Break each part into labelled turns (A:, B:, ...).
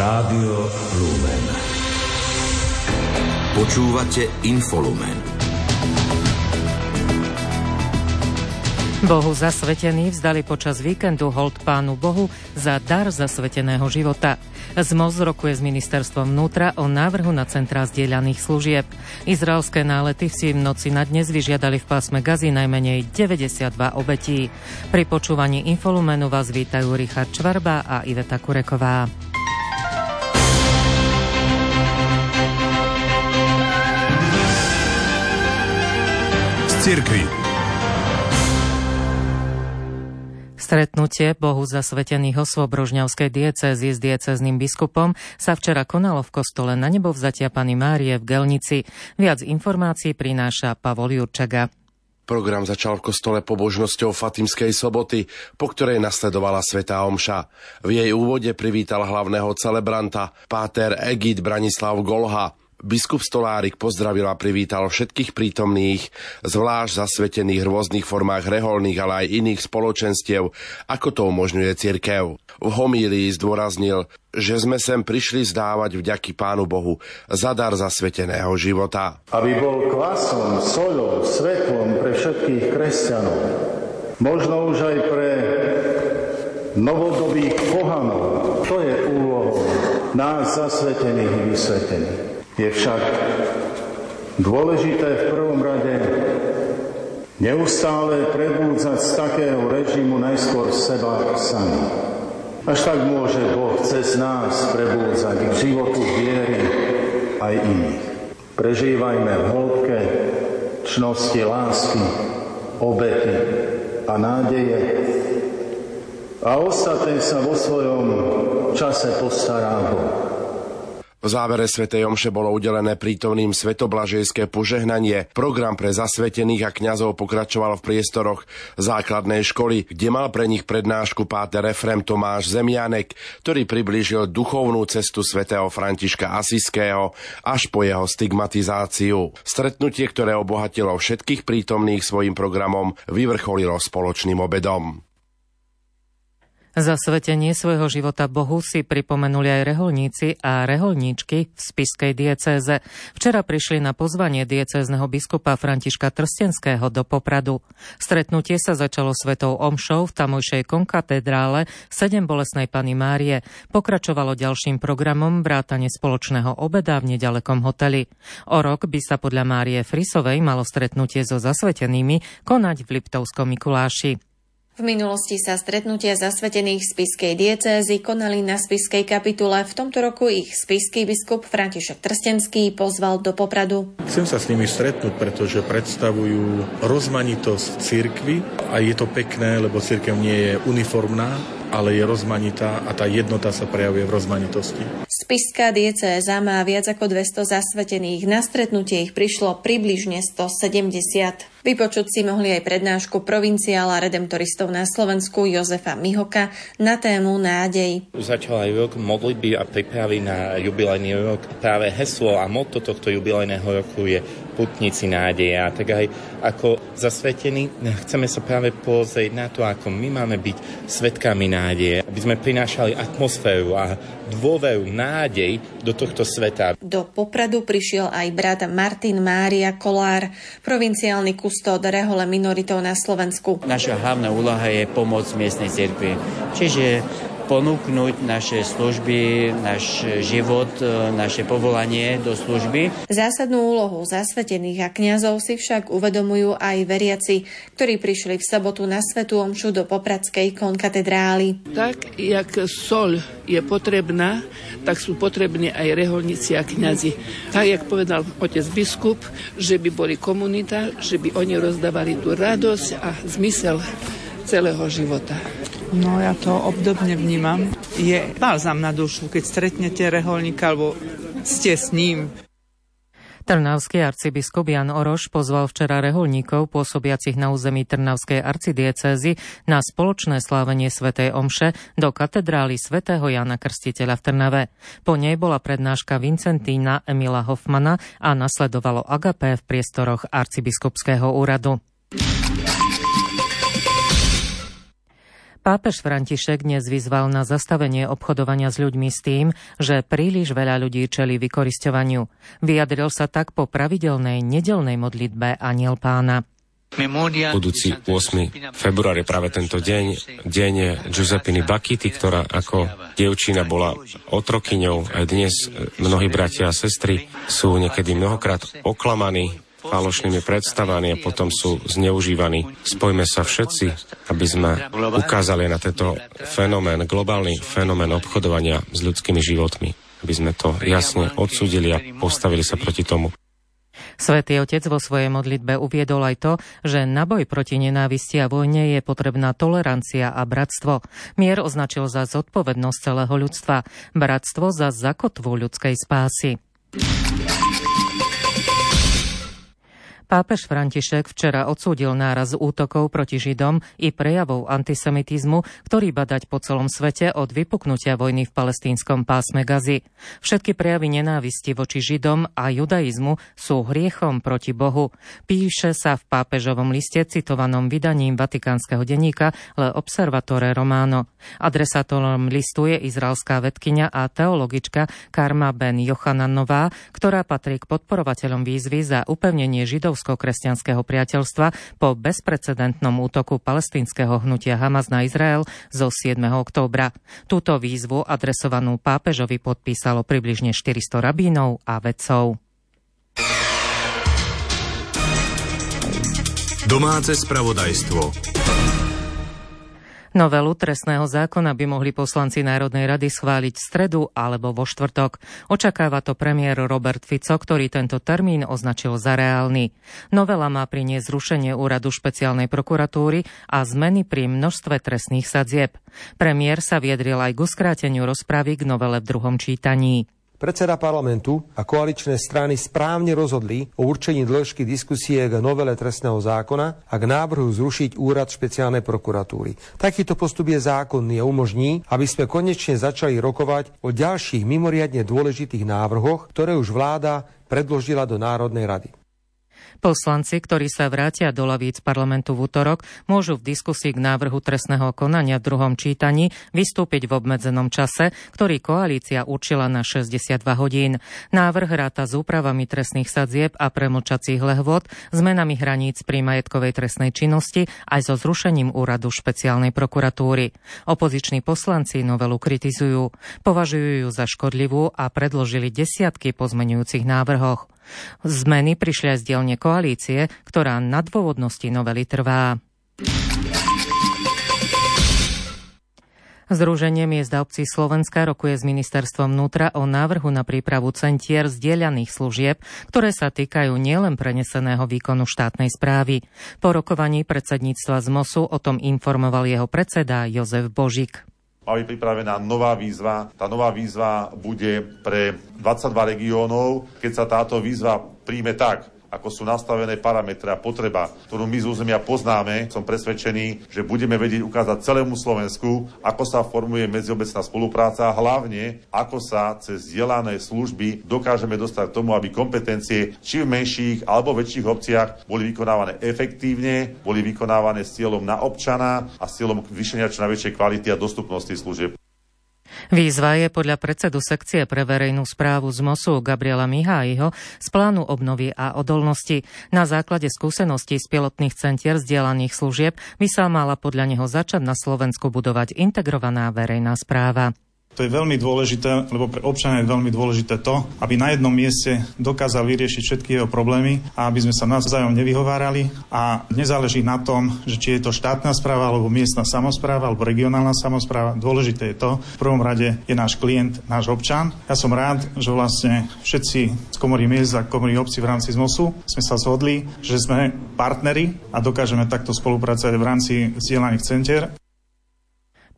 A: Rádio Lumen. Počúvate Infolumen.
B: Bohu zasvetený vzdali počas víkendu hold pánu Bohu za dar zasveteného života. ZMOZ rokuje s ministerstvom vnútra o návrhu na centrá zdieľaných služieb. Izraelské nálety v noci na dnes vyžiadali v pásme Gazy najmenej 92 obetí. Pri počúvaní Infolumenu vás vítajú Richard Čvarba a Iveta Kureková.
A: Cirkvi.
B: Stretnutie Bohu zasvetených osôb Rožňavskej diecézy s diecezným biskupom sa včera konalo v kostole na nebo vzatia Pany Márie v Gelnici. Viac informácií prináša Pavol Jurčaga.
C: Program začal v kostole pobožnosťou Fatimskej soboty, po ktorej nasledovala Svetá Omša. V jej úvode privítal hlavného celebranta, páter Egid Branislav Golha, Biskup Stolárik pozdravil a privítal všetkých prítomných, zvlášť zasvetených v rôznych formách reholných, ale aj iných spoločenstiev, ako to umožňuje cirkev. V homílii zdôraznil, že sme sem prišli zdávať vďaky Pánu Bohu za dar zasveteného života.
D: Aby bol kvasom, soľou, svetlom pre všetkých kresťanov, možno už aj pre novodobých pohanov. To je úlohou nás zasvetených i vysvetených. Je však dôležité v prvom rade neustále prebúdzať z takého režimu najskôr seba sami. Až tak môže Boh cez nás prebúdzať k životu viery aj iných. Prežívajme v hĺbke čnosti lásky, obety a nádeje a ostatné sa vo svojom čase postará Boh.
C: V závere svätej Omše bolo udelené prítomným svetoblažejské požehnanie. Program pre zasvetených a kňazov pokračoval v priestoroch základnej školy, kde mal pre nich prednášku páter Efrem Tomáš Zemianek, ktorý priblížil duchovnú cestu svätého Františka Asiského až po jeho stigmatizáciu. Stretnutie, ktoré obohatilo všetkých prítomných svojim programom, vyvrcholilo spoločným obedom.
B: Zasvetenie svojho života Bohu si pripomenuli aj reholníci a reholníčky v spiskej diecéze. Včera prišli na pozvanie diecézneho biskupa Františka Trstenského do Popradu. Stretnutie sa začalo svetou omšou v tamojšej konkatedrále 7 bolesnej Pany Márie. Pokračovalo ďalším programom vrátane spoločného obeda v nedalekom hoteli. O rok by sa podľa Márie Frisovej malo stretnutie so zasvetenými konať v Liptovskom Mikuláši.
E: V minulosti sa stretnutia zasvetených spiskej diecézy konali na spiskej kapitule. V tomto roku ich spiský biskup František Trstenský pozval do Popradu.
F: Chcem sa s nimi stretnúť, pretože predstavujú rozmanitosť cirkvy a je to pekné, lebo cirkev nie je uniformná, ale je rozmanitá a tá jednota sa prejavuje v rozmanitosti.
E: Spiská diecéza má viac ako 200 zasvetených. Na stretnutie ich prišlo približne 170. Vypočuť si mohli aj prednášku provinciála redemptoristov na Slovensku Jozefa Mihoka na tému nádej.
G: Začal aj rok modlitby a prípravy na jubilejný rok. Práve heslo a motto tohto jubilejného roku je putníci nádeje. A tak aj ako zasvetení chceme sa práve pozrieť na to, ako my máme byť svetkami nádeje, aby sme prinášali atmosféru a dôveru, nádej do tohto sveta.
E: Do Popradu prišiel aj brat Martin Mária Kolár, provinciálny kustód rehole minoritov na Slovensku.
H: Naša hlavná úloha je pomoc miestnej cirkvi. Čiže ponúknuť naše služby, náš život, e, naše povolanie do služby.
E: Zásadnú úlohu zasvetených a kňazov si však uvedomujú aj veriaci, ktorí prišli v sobotu na Svetu Omšu do Popradskej konkatedrály.
I: Tak, jak sol je potrebná, tak sú potrební aj reholníci a kňazi. Tak, jak povedal otec biskup, že by boli komunita, že by oni rozdávali tú radosť a zmysel celého života.
J: No ja to obdobne vnímam. Je balzam na dušu, keď stretnete reholníka alebo ste s ním.
B: Trnavský arcibiskup Jan Oroš pozval včera reholníkov pôsobiacich na území Trnavskej arcidiecézy na spoločné slávenie svätej Omše do katedrály svätého Jana Krstiteľa v Trnave. Po nej bola prednáška Vincentína Emila Hoffmana a nasledovalo agapé v priestoroch arcibiskupského úradu. Pápež František dnes vyzval na zastavenie obchodovania s ľuďmi s tým, že príliš veľa ľudí čeli vykorisťovaniu. Vyjadril sa tak po pravidelnej nedelnej modlitbe Aniel pána.
K: Budúci 8. február je práve tento deň, deň Giuseppiny Bakity, ktorá ako dievčina bola otrokyňou. Aj dnes mnohí bratia a sestry sú niekedy mnohokrát oklamaní falošnými predstavami a potom sú zneužívaní. Spojme sa všetci, aby sme ukázali na tento fenomén, globálny fenomén obchodovania s ľudskými životmi. Aby sme to jasne odsúdili a postavili sa proti tomu.
B: Svetý Otec vo svojej modlitbe uviedol aj to, že na boj proti nenávisti a vojne je potrebná tolerancia a bratstvo. Mier označil za zodpovednosť celého ľudstva, bratstvo za zakotvu ľudskej spásy. Pápež František včera odsúdil náraz útokov proti Židom i prejavov antisemitizmu, ktorý badať po celom svete od vypuknutia vojny v palestínskom pásme Gazy. Všetky prejavy nenávisti voči Židom a judaizmu sú hriechom proti Bohu. Píše sa v pápežovom liste citovanom vydaním vatikánskeho denníka Le Observatore Romano. Adresátorom listu je izraelská vedkynia a teologička Karma Ben Jochananová, ktorá patrí k podporovateľom výzvy za upevnenie židov židovsko-kresťanského priateľstva po bezprecedentnom útoku palestínskeho hnutia Hamas na Izrael zo 7. októbra. Túto výzvu adresovanú pápežovi podpísalo približne 400 rabínov a vedcov.
A: Domáce spravodajstvo.
B: Novelu trestného zákona by mohli poslanci Národnej rady schváliť v stredu alebo vo štvrtok. Očakáva to premiér Robert Fico, ktorý tento termín označil za reálny. Novela má priniesť zrušenie úradu špeciálnej prokuratúry a zmeny pri množstve trestných sadzieb. Premiér sa viedril aj k uskráteniu rozpravy k novele v druhom čítaní.
L: Predseda parlamentu a koaličné strany správne rozhodli o určení dĺžky diskusie k novele trestného zákona a k návrhu zrušiť úrad špeciálnej prokuratúry. Takýto postup je zákonný a umožní, aby sme konečne začali rokovať o ďalších mimoriadne dôležitých návrhoch, ktoré už vláda predložila do Národnej rady.
B: Poslanci, ktorí sa vrátia do lavíc parlamentu v útorok, môžu v diskusii k návrhu trestného konania v druhom čítaní vystúpiť v obmedzenom čase, ktorý koalícia určila na 62 hodín. Návrh ráta s úpravami trestných sadzieb a premlčacích lehvod, zmenami hraníc pri majetkovej trestnej činnosti aj so zrušením úradu špeciálnej prokuratúry. Opoziční poslanci novelu kritizujú, považujú ju za škodlivú a predložili desiatky pozmenujúcich návrhoch. Zmeny prišli aj z dielne koalície, ktorá na dôvodnosti novely trvá. Združenie miest a obcí Slovenska rokuje s ministerstvom vnútra o návrhu na prípravu centier zdieľaných služieb, ktoré sa týkajú nielen preneseného výkonu štátnej správy. Po rokovaní predsedníctva z MOSu o tom informoval jeho predseda Jozef Božik
M: má byť pripravená nová výzva. Tá nová výzva bude pre 22 regiónov. Keď sa táto výzva príjme tak, ako sú nastavené parametre a potreba, ktorú my z územia poznáme, som presvedčený, že budeme vedieť ukázať celému Slovensku, ako sa formuje medziobecná spolupráca a hlavne, ako sa cez dielané služby dokážeme dostať k tomu, aby kompetencie či v menších alebo väčších obciach boli vykonávané efektívne, boli vykonávané s cieľom na občana a s cieľom vyšenia čo najväčšej kvality a dostupnosti služieb.
B: Výzva je podľa predsedu sekcie pre verejnú správu z MOSu Gabriela Miháiho z plánu obnovy a odolnosti. Na základe skúseností z pilotných centier zdieľaných služieb by sa mala podľa neho začať na Slovensku budovať integrovaná verejná správa.
N: To je veľmi dôležité, lebo pre občania je veľmi dôležité to, aby na jednom mieste dokázal vyriešiť všetky jeho problémy a aby sme sa navzájom nevyhovárali a nezáleží na tom, že či je to štátna správa alebo miestna samozpráva alebo regionálna samozpráva. Dôležité je to, v prvom rade je náš klient, náš občan. Ja som rád, že vlastne všetci z komory miest a komory obci v rámci ZMOSu sme sa zhodli, že sme partneri a dokážeme takto spolupracovať v rámci zdieľaných centier.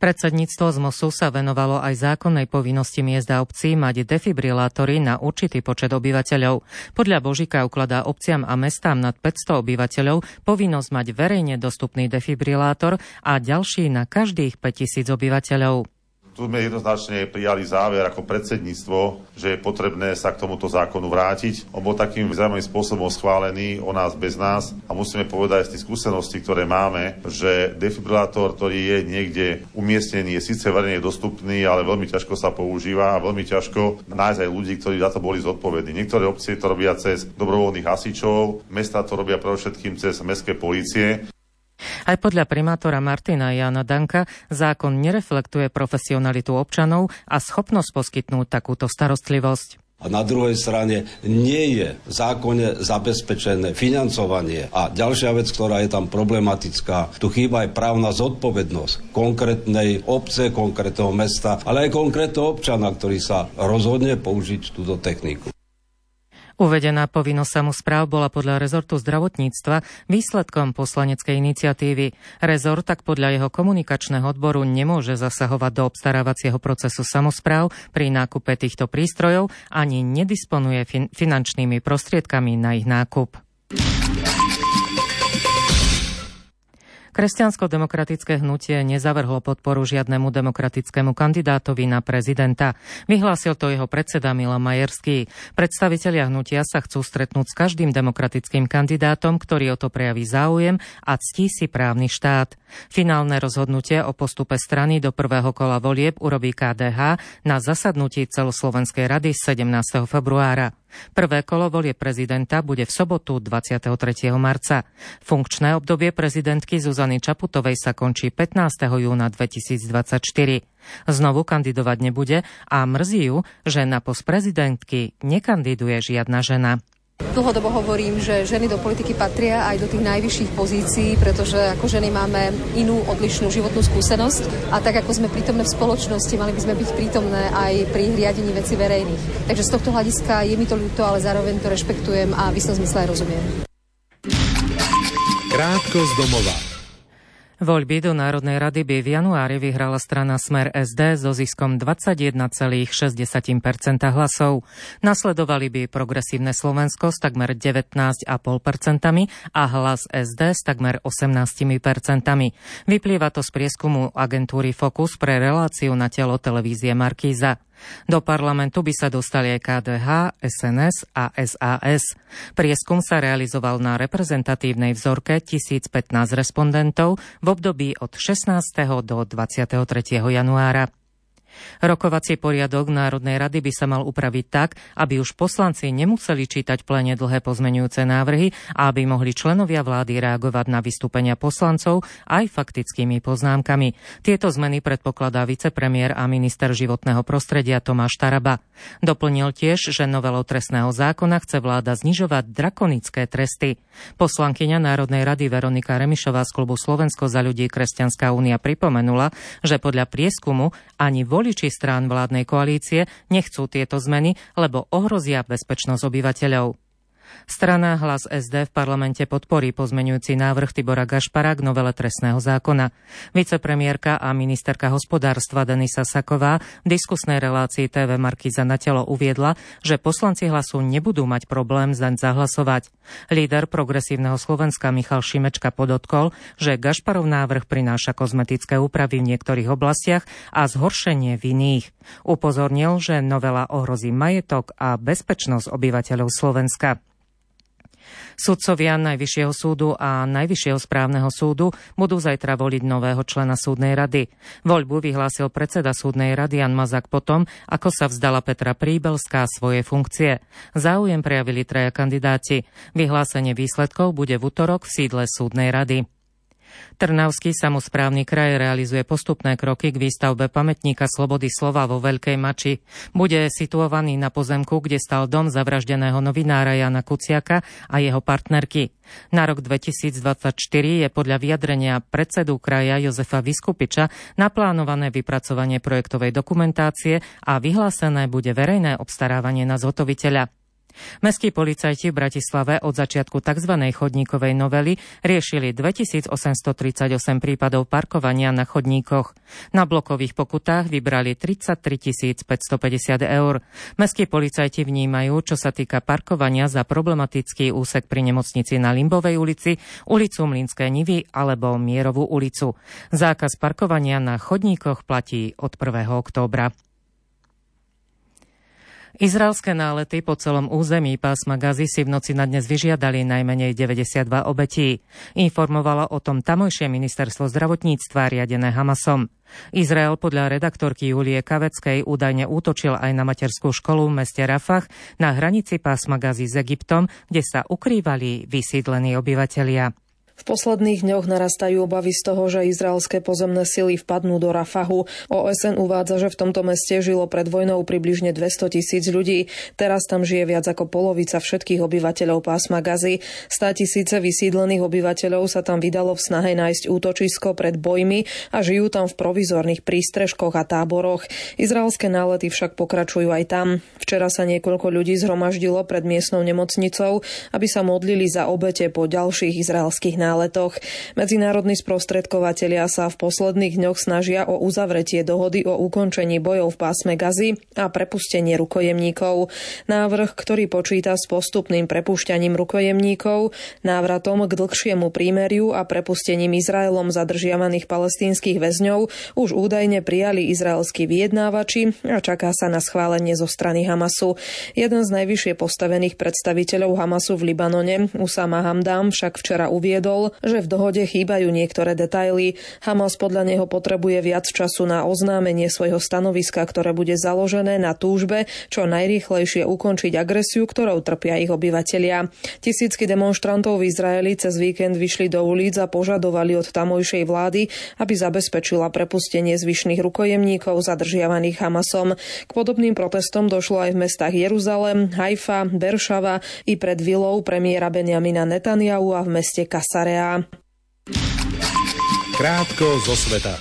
B: Predsedníctvo z MOSu sa venovalo aj zákonnej povinnosti miest a obcí mať defibrilátory na určitý počet obyvateľov. Podľa Božika ukladá obciam a mestám nad 500 obyvateľov povinnosť mať verejne dostupný defibrilátor a ďalší na každých 5000 obyvateľov.
M: Tu sme jednoznačne prijali záver ako predsedníctvo, že je potrebné sa k tomuto zákonu vrátiť. On bol takým zaujímavým spôsobom schválený o nás bez nás a musíme povedať z tých skúseností, ktoré máme, že defibrilátor, ktorý je niekde umiestnený, je síce verejne dostupný, ale veľmi ťažko sa používa a veľmi ťažko nájsť aj ľudí, ktorí za to boli zodpovední. Niektoré obcie to robia cez dobrovoľných hasičov, mesta to robia predovšetkým cez mestské polície.
B: Aj podľa primátora Martina Jana Danka zákon nereflektuje profesionalitu občanov a schopnosť poskytnúť takúto starostlivosť.
O: A na druhej strane nie je v zákone zabezpečené financovanie. A ďalšia vec, ktorá je tam problematická, tu chýba aj právna zodpovednosť konkrétnej obce, konkrétneho mesta, ale aj konkrétneho občana, ktorý sa rozhodne použiť túto techniku.
B: Uvedená povinnosť samozpráv bola podľa rezortu zdravotníctva výsledkom poslaneckej iniciatívy. Rezort tak podľa jeho komunikačného odboru nemôže zasahovať do obstarávacieho procesu samozpráv pri nákupe týchto prístrojov ani nedisponuje fin- finančnými prostriedkami na ich nákup. Kresťansko-demokratické hnutie nezavrhlo podporu žiadnemu demokratickému kandidátovi na prezidenta. Vyhlásil to jeho predseda Mila Majerský. Predstavitelia hnutia sa chcú stretnúť s každým demokratickým kandidátom, ktorý o to prejaví záujem a ctí si právny štát. Finálne rozhodnutie o postupe strany do prvého kola volieb urobí KDH na zasadnutí celoslovenskej rady 17. februára. Prvé kolo volie prezidenta bude v sobotu 23. marca. Funkčné obdobie prezidentky Zuzany Čaputovej sa končí 15. júna 2024. Znovu kandidovať nebude a mrzí ju, že na post prezidentky nekandiduje žiadna žena.
P: Dlhodobo hovorím, že ženy do politiky patria aj do tých najvyšších pozícií, pretože ako ženy máme inú odlišnú životnú skúsenosť a tak ako sme prítomné v spoločnosti, mali by sme byť prítomné aj pri riadení veci verejných. Takže z tohto hľadiska je mi to ľúto, ale zároveň to rešpektujem a v istom zmysle aj rozumiem.
A: Krátko z domova.
B: Voľby do Národnej rady by v januári vyhrala strana Smer SD so ziskom 21,6% hlasov. Nasledovali by progresívne Slovensko s takmer 19,5% a hlas SD s takmer 18%. Vyplýva to z prieskumu agentúry Focus pre reláciu na telo televízie Markíza. Do parlamentu by sa dostali aj KDH, SNS a SAS. Prieskum sa realizoval na reprezentatívnej vzorke 1015 respondentov v období od 16. do 23. januára. Rokovací poriadok Národnej rady by sa mal upraviť tak, aby už poslanci nemuseli čítať plene dlhé pozmenujúce návrhy a aby mohli členovia vlády reagovať na vystúpenia poslancov aj faktickými poznámkami. Tieto zmeny predpokladá vicepremiér a minister životného prostredia Tomáš Taraba. Doplnil tiež, že novelou trestného zákona chce vláda znižovať drakonické tresty. Poslankyňa Národnej rady Veronika Remišová z klubu Slovensko za ľudí Kresťanská únia pripomenula, že podľa prieskumu ani voli voliči strán vládnej koalície nechcú tieto zmeny, lebo ohrozia bezpečnosť obyvateľov. Strana Hlas SD v parlamente podporí pozmenujúci návrh Tibora Gašpara k novele trestného zákona. Vicepremiérka a ministerka hospodárstva Denisa Saková v diskusnej relácii TV Markiza na telo uviedla, že poslanci hlasu nebudú mať problém zaň zahlasovať. Líder progresívneho Slovenska Michal Šimečka podotkol, že Gašparov návrh prináša kozmetické úpravy v niektorých oblastiach a zhoršenie v iných. Upozornil, že novela ohrozí majetok a bezpečnosť obyvateľov Slovenska. Sudcovia Najvyššieho súdu a Najvyššieho správneho súdu budú zajtra voliť nového člena súdnej rady. Voľbu vyhlásil predseda súdnej rady Jan Mazak potom, ako sa vzdala Petra Príbelská svoje funkcie. Záujem prejavili traja kandidáti. Vyhlásenie výsledkov bude v útorok v sídle súdnej rady. Trnavský samozprávny kraj realizuje postupné kroky k výstavbe pamätníka slobody slova vo Veľkej Mači. Bude situovaný na pozemku, kde stal dom zavraždeného novinára Jana Kuciaka a jeho partnerky. Na rok 2024 je podľa vyjadrenia predsedu kraja Jozefa Vyskupiča naplánované vypracovanie projektovej dokumentácie a vyhlásené bude verejné obstarávanie na zhotoviteľa. Mestskí policajti v Bratislave od začiatku tzv. chodníkovej novely riešili 2838 prípadov parkovania na chodníkoch. Na blokových pokutách vybrali 33 550 eur. Mestskí policajti vnímajú, čo sa týka parkovania za problematický úsek pri nemocnici na Limbovej ulici, ulicu Mlinské Nivy alebo Mierovú ulicu. Zákaz parkovania na chodníkoch platí od 1. októbra. Izraelské nálety po celom území pásma Gazy si v noci na dnes vyžiadali najmenej 92 obetí. Informovalo o tom tamojšie ministerstvo zdravotníctva riadené Hamasom. Izrael podľa redaktorky Julie Kaveckej údajne útočil aj na materskú školu v meste Rafah na hranici pásma Gazy s Egyptom, kde sa ukrývali vysídlení obyvatelia.
Q: V posledných dňoch narastajú obavy z toho, že izraelské pozemné sily vpadnú do Rafahu. OSN uvádza, že v tomto meste žilo pred vojnou približne 200 tisíc ľudí. Teraz tam žije viac ako polovica všetkých obyvateľov pásma Gazy. Stá tisíce vysídlených obyvateľov sa tam vydalo v snahe nájsť útočisko pred bojmi a žijú tam v provizorných prístrežkoch a táboroch. Izraelské nálety však pokračujú aj tam. Včera sa niekoľko ľudí zhromaždilo pred miestnou nemocnicou, aby sa modlili za obete po ďalších izraelských náletoch. Medzinárodní sprostredkovateľia sa v posledných dňoch snažia o uzavretie dohody o ukončení bojov v pásme Gazy a prepustenie rukojemníkov. Návrh, ktorý počíta s postupným prepušťaním rukojemníkov, návratom k dlhšiemu prímeriu a prepustením Izraelom zadržiavaných palestínskych väzňov už údajne prijali izraelskí vyjednávači a čaká sa na schválenie zo strany Hamasu. Jeden z najvyššie postavených predstaviteľov Hamasu v Libanone, Usama Hamdam, však včera uviedol, uviedol, že v dohode chýbajú niektoré detaily. Hamas podľa neho potrebuje viac času na oznámenie svojho stanoviska, ktoré bude založené na túžbe čo najrýchlejšie ukončiť agresiu, ktorou trpia ich obyvatelia. Tisícky demonstrantov v Izraeli cez víkend vyšli do ulic a požadovali od tamojšej vlády, aby zabezpečila prepustenie zvyšných rukojemníkov zadržiavaných Hamasom. K podobným protestom došlo aj v mestách Jeruzalem, Haifa, Beršava i pred vilou premiéra Benjamina Netanyahu a v meste Kasar. Area.
A: Krátko zo sveta.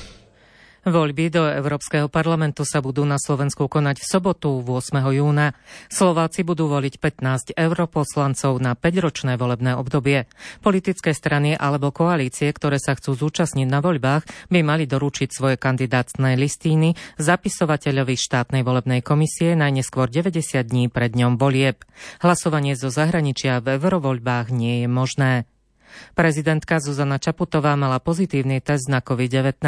B: Voľby do Európskeho parlamentu sa budú na Slovensku konať v sobotu 8. júna. Slováci budú voliť 15 europoslancov na 5-ročné volebné obdobie. Politické strany alebo koalície, ktoré sa chcú zúčastniť na voľbách, by mali doručiť svoje kandidátne listíny zapisovateľovi štátnej volebnej komisie najneskôr 90 dní pred dňom volieb. Hlasovanie zo zahraničia v eurovoľbách nie je možné. Prezidentka Zuzana Čaputová mala pozitívny test na COVID-19.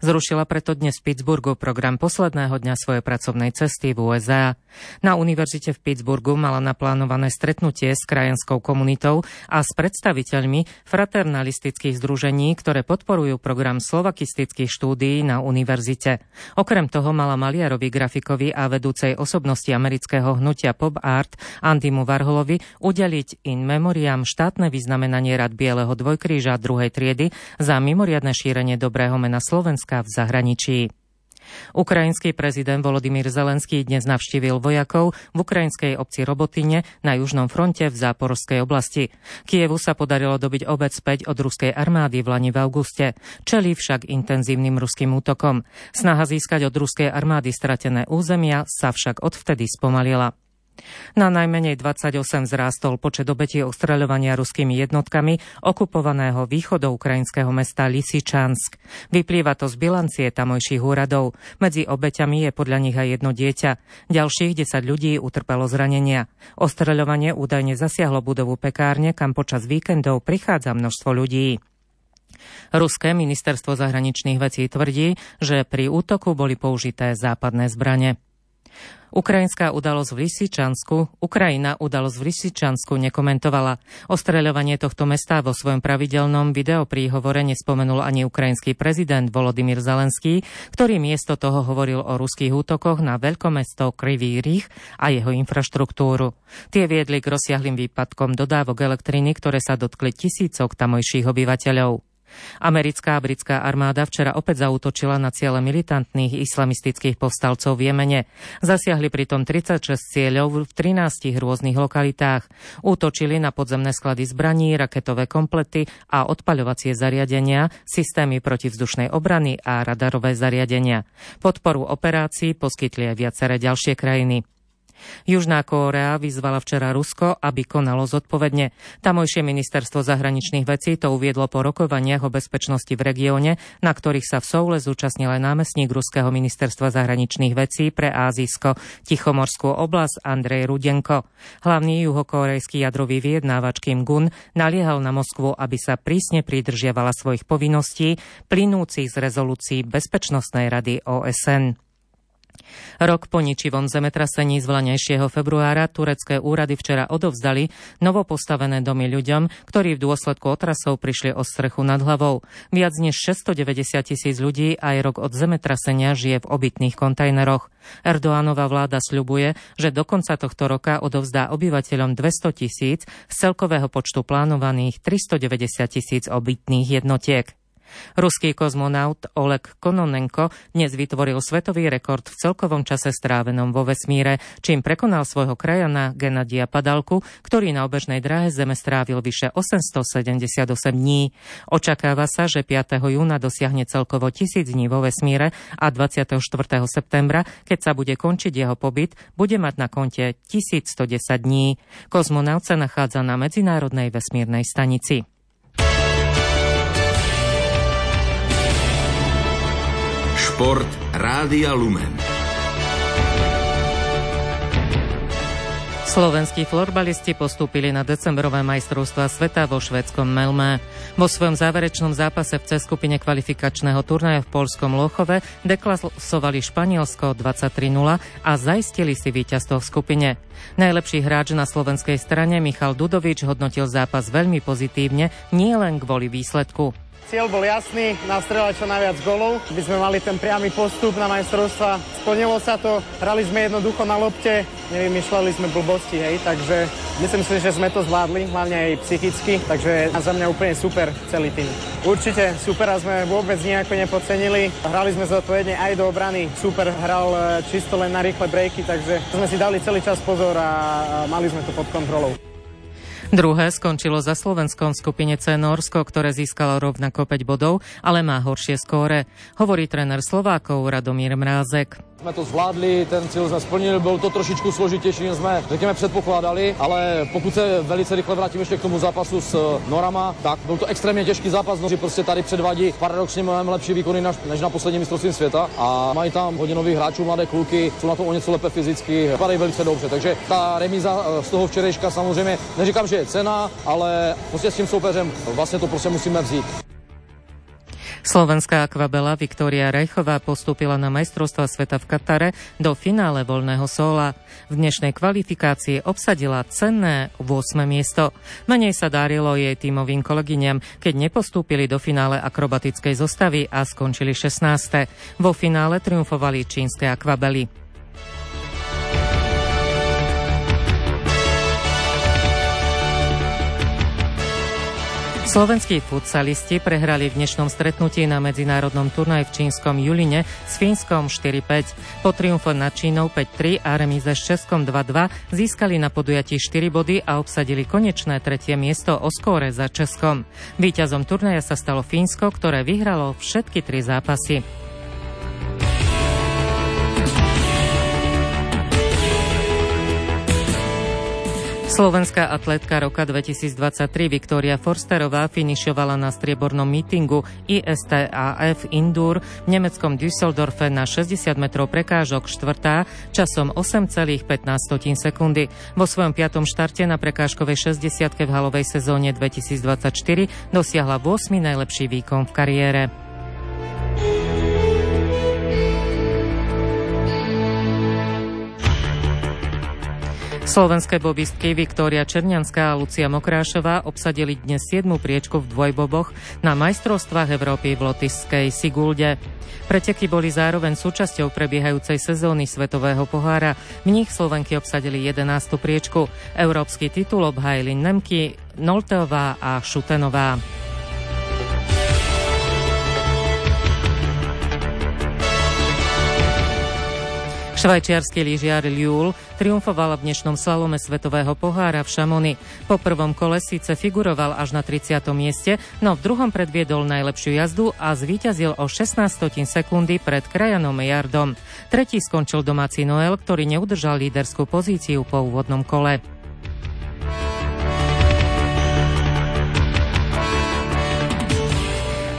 B: Zrušila preto dnes v Pittsburghu program posledného dňa svojej pracovnej cesty v USA. Na univerzite v Pittsburghu mala naplánované stretnutie s krajenskou komunitou a s predstaviteľmi fraternalistických združení, ktoré podporujú program slovakistických štúdií na univerzite. Okrem toho mala maliarovi grafikovi a vedúcej osobnosti amerického hnutia Pop Art Andymu Varholovi udeliť in memoriam štátne vyznamenanie Rad Bieleho dvojkríža druhej triedy za mimoriadne šírenie dobrého mena Slovenska v zahraničí. Ukrajinský prezident Volodymyr Zelenský dnes navštívil vojakov v ukrajinskej obci Robotine na južnom fronte v Záporskej oblasti. Kievu sa podarilo dobiť obec späť od ruskej armády v Lani v auguste. Čelí však intenzívnym ruským útokom. Snaha získať od ruskej armády stratené územia sa však odvtedy spomalila. Na najmenej 28 zrástol počet obetí ostreľovania ruskými jednotkami okupovaného východoukrajinského mesta Lisičansk. Vyplýva to z bilancie tamojších úradov. Medzi obeťami je podľa nich aj jedno dieťa. Ďalších 10 ľudí utrpelo zranenia. Ostreľovanie údajne zasiahlo budovu pekárne, kam počas víkendov prichádza množstvo ľudí. Ruské ministerstvo zahraničných vecí tvrdí, že pri útoku boli použité západné zbrane. Ukrajinská udalosť v Lisičansku, Ukrajina udalosť v Lisičansku nekomentovala. Ostreľovanie tohto mesta vo svojom pravidelnom videopríhovore nespomenul ani ukrajinský prezident Volodymyr Zelenský, ktorý miesto toho hovoril o ruských útokoch na veľkomesto Krivý Rých a jeho infraštruktúru. Tie viedli k rozsiahlým výpadkom dodávok elektriny, ktoré sa dotkli tisícok tamojších obyvateľov. Americká a britská armáda včera opäť zautočila na ciele militantných islamistických povstalcov v Jemene. Zasiahli pritom 36 cieľov v 13 rôznych lokalitách. Útočili na podzemné sklady zbraní, raketové komplety a odpaľovacie zariadenia, systémy protivzdušnej obrany a radarové zariadenia. Podporu operácií poskytli aj viaceré ďalšie krajiny. Južná Kórea vyzvala včera Rusko, aby konalo zodpovedne. Tamojšie ministerstvo zahraničných vecí to uviedlo po rokovaniach o bezpečnosti v regióne, na ktorých sa v Soule zúčastnil aj námestník Ruského ministerstva zahraničných vecí pre Ázijsko Tichomorskú oblasť Andrej Rudenko. Hlavný juhokorejský jadrový vyjednávač Kim Gun naliehal na Moskvu, aby sa prísne pridržiavala svojich povinností plynúcich z rezolúcií Bezpečnostnej rady OSN. Rok po ničivom zemetrasení z vlanejšieho februára turecké úrady včera odovzdali novopostavené domy ľuďom, ktorí v dôsledku otrasov prišli o strechu nad hlavou. Viac než 690 tisíc ľudí aj rok od zemetrasenia žije v obytných kontajneroch. Erdoánova vláda sľubuje, že do konca tohto roka odovzdá obyvateľom 200 tisíc z celkového počtu plánovaných 390 tisíc obytných jednotiek. Ruský kozmonaut Oleg Kononenko dnes vytvoril svetový rekord v celkovom čase strávenom vo vesmíre, čím prekonal svojho krajana Genadia Padalku, ktorý na obežnej dráhe Zeme strávil vyše 878 dní. Očakáva sa, že 5. júna dosiahne celkovo 1000 dní vo vesmíre a 24. septembra, keď sa bude končiť jeho pobyt, bude mať na konte 1110 dní. Kozmonaut sa nachádza na Medzinárodnej vesmírnej stanici.
A: Šport Rádia Lumen.
B: Slovenskí florbalisti postúpili na decembrové majstrovstva sveta vo švedskom Melmé. Vo svojom záverečnom zápase v C skupine kvalifikačného turnaja v Polskom Lochove deklasovali Španielsko 23-0 a zaistili si víťazstvo v skupine. Najlepší hráč na slovenskej strane Michal Dudovič hodnotil zápas veľmi pozitívne, nie len kvôli výsledku.
R: Cieľ bol jasný, nastrelať čo najviac golov, by sme mali ten priamy postup na majstrovstva. Splnilo sa to, hrali sme jednoducho na lopte, nevymýšľali sme blbosti, hej, takže myslím si, že sme to zvládli, hlavne aj psychicky, takže za mňa úplne super celý tým. Určite super a sme vôbec nejako nepodcenili, hrali sme zodpovedne aj do obrany, super hral e, čisto len na rýchle breaky, takže sme si dali celý čas pozor a mali sme to pod kontrolou.
B: Druhé skončilo za Slovenskom skupine C Norsko, ktoré získalo rovnako 5 bodov, ale má horšie skóre. Hovorí tréner Slovákov Radomír Mrázek.
S: Jsme to zvládli, ten cíl jsme splnili, byl to trošičku složitější, než jsme, řekněme, předpokládali, ale pokud se velice rychle vrátím ještě k tomu zápasu s eh, Norama, tak byl to extrémně těžký zápas, no, prostě tady předvádí paradoxně mnohem lepší výkony než na posledním mistrovství světa a mají tam hodně nových hráčů, mladé kluky, jsou na to o něco lépe fyzicky, vypadají velice dobře, takže ta remíza eh, z toho včerejška samozřejmě, neříkám, že je cena, ale prostě s tím soupeřem vlastně to prostě musíme vzít.
B: Slovenská akvabela Viktória Rejchová postúpila na majstrovstva sveta v Katare do finále voľného sola. V dnešnej kvalifikácii obsadila cenné 8. miesto. Menej sa darilo jej tímovým kolegyňam, keď nepostúpili do finále akrobatickej zostavy a skončili 16. Vo finále triumfovali čínske akvabely. Slovenskí futsalisti prehrali v dnešnom stretnutí na medzinárodnom turnaji v čínskom Juline s Fínskom 4-5. Po triumfe nad Čínou 5-3 a remíze s Českom 2-2 získali na podujatí 4 body a obsadili konečné tretie miesto o skóre za Českom. Výťazom turnaja sa stalo Fínsko, ktoré vyhralo všetky tri zápasy. Slovenská atletka roka 2023 Viktória Forsterová finišovala na striebornom mítingu ISTAF Indur v nemeckom Düsseldorfe na 60 metrov prekážok štvrtá časom 8,15 sekundy. Vo svojom piatom štarte na prekážkovej 60 v halovej sezóne 2024 dosiahla 8 najlepší výkon v kariére. Slovenské bobistky Viktória Černianská a Lucia Mokrášová obsadili dnes 7. priečku v dvojboboch na majstrovstvách Európy v Lotyšskej Sigulde. Preteky boli zároveň súčasťou prebiehajúcej sezóny Svetového pohára. V nich Slovenky obsadili 11. priečku. Európsky titul obhájili Nemky, Nolteová a Šutenová. Švajčiarsky lyžiar Liul triumfoval v dnešnom slalome Svetového pohára v Šamony. Po prvom kole síce figuroval až na 30. mieste, no v druhom predviedol najlepšiu jazdu a zvíťazil o 16 sekundy pred krajanom Jardom. Tretí skončil domáci Noel, ktorý neudržal líderskú pozíciu po úvodnom kole.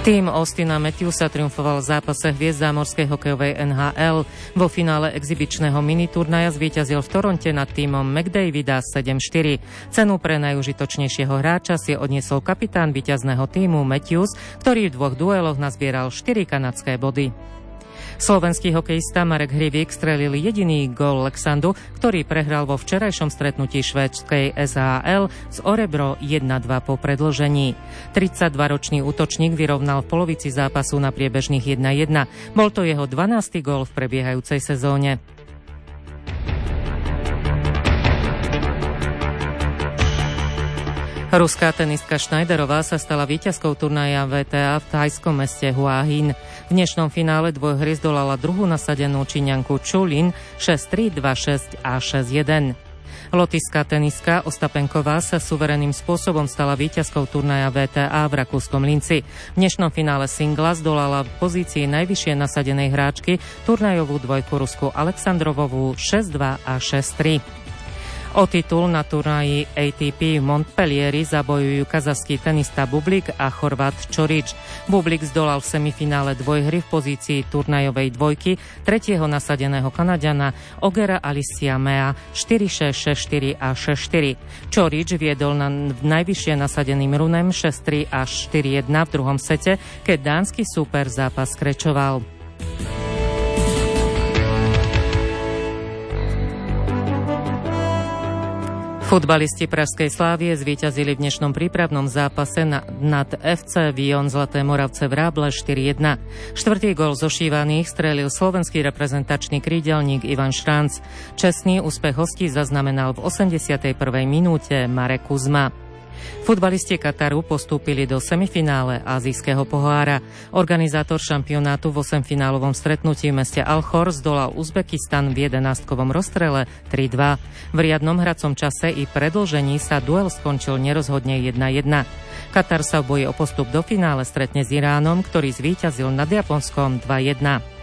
B: Tým Austina Matthewsa triumfoval v zápase hviezd zámorskej hokejovej NHL. Vo finále exibičného miniturnaja zvíťazil v Toronte nad týmom McDavida 7-4. Cenu pre najužitočnejšieho hráča si odniesol kapitán víťazného týmu Matthews, ktorý v dvoch dueloch nazbieral 4 kanadské body. Slovenský hokejista Marek Hrivík strelil jediný gól Lexandu, ktorý prehral vo včerajšom stretnutí švédskej SHL z Orebro 1-2 po predlžení. 32-ročný útočník vyrovnal v polovici zápasu na priebežných 1-1. Bol to jeho 12. gól v prebiehajúcej sezóne. Ruská tenistka Schneiderová sa stala víťazkou turnaja VTA v thajskom meste Hua Hin. V dnešnom finále dvojhry zdolala druhú nasadenú Číňanku Čulin 6-3, 2-6 a 6-1. Lotiská teniska Ostapenková sa suvereným spôsobom stala víťazkou turnaja VTA v Rakúskom Linci. V dnešnom finále singla zdolala v pozícii najvyššie nasadenej hráčky turnajovú dvojku Rusku Aleksandrovovú 6-2 a 6-3. O titul na turnaji ATP v Montpellieri zabojujú kazachský tenista Bublik a Chorvát Čorič. Bublik zdolal v semifinále dvojhry v pozícii turnajovej dvojky tretieho nasadeného Kanadiana Ogera Alicia Mea 4-6, 6-4 a 6-4. Čorič viedol na najvyššie nasadeným runem 6-3 až 4-1 v druhom sete, keď dánsky super zápas krečoval. Futbalisti Pražskej Slávie zvíťazili v dnešnom prípravnom zápase na, nad FC Vion Zlaté Moravce v Ráble 4-1. Štvrtý gol zošívaných strelil slovenský reprezentačný krídelník Ivan Šranc. Čestný úspech hostí zaznamenal v 81. minúte Marek Kuzma. Futbalisti Kataru postúpili do semifinále azijského pohára. Organizátor šampionátu v 8 finálovom stretnutí v meste Alchor zdolal Uzbekistan v 11 rozstrele 3-2. V riadnom hracom čase i predlžení sa duel skončil nerozhodne 1-1. Katar sa v boji o postup do finále stretne s Iránom, ktorý zvíťazil nad Japonskom 2-1.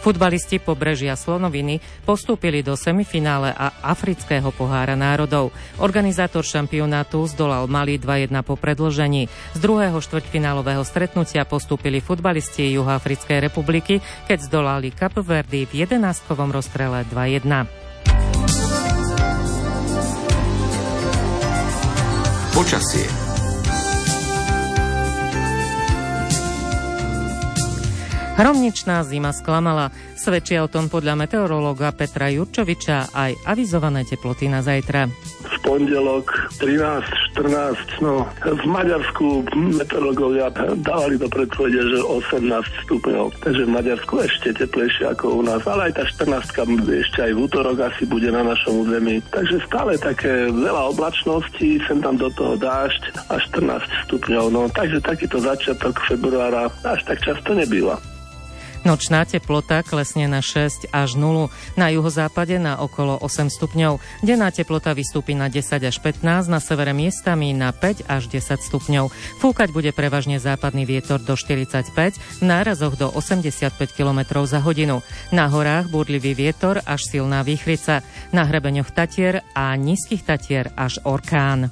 B: Futbalisti pobrežia Slonoviny postúpili do semifinále a Afrického pohára národov. Organizátor šampionátu zdolal Mali 2-1 po predlžení. Z druhého štvrťfinálového stretnutia postúpili futbalisti Juhoafrickej republiky, keď zdolali Verdi v 11 rozstrele 2-1.
A: Počasie
B: Hromničná zima sklamala. Svedčia o tom podľa meteorológa Petra Jurčoviča aj avizované teploty na zajtra.
T: V pondelok 13-14, no v Maďarsku meteorológovia dávali do predpovede, že 18 stupňov, takže v Maďarsku ešte teplejšie ako u nás, ale aj tá 14 ešte aj v útorok asi bude na našom území. Takže stále také veľa oblačností, sem tam do toho dážď a 14 stupňov, no takže takýto začiatok februára až tak často nebýva.
B: Nočná teplota klesne na 6 až 0, na juhozápade na okolo 8 stupňov. Denná teplota vystúpi na 10 až 15, na severe miestami na 5 až 10 stupňov. Fúkať bude prevažne západný vietor do 45, v nárazoch do 85 km za hodinu. Na horách búrlivý vietor až silná výchrica, na hrebeňoch Tatier a nízkych Tatier až orkán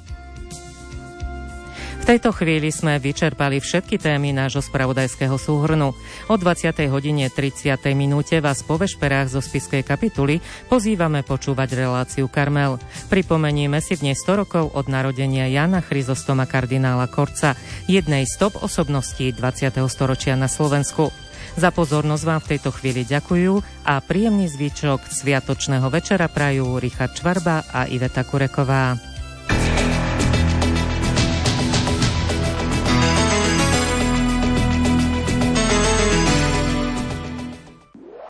B: tejto chvíli sme vyčerpali všetky témy nášho spravodajského súhrnu. O 20. hodine 30. minúte vás po vešperách zo spiskej kapituly pozývame počúvať reláciu Karmel. Pripomenieme si dnes 100 rokov od narodenia Jana Chryzostoma kardinála Korca, jednej z top osobností 20. storočia na Slovensku. Za pozornosť vám v tejto chvíli ďakujú a príjemný zvyčok sviatočného večera prajú Richard Čvarba a Iveta Kureková.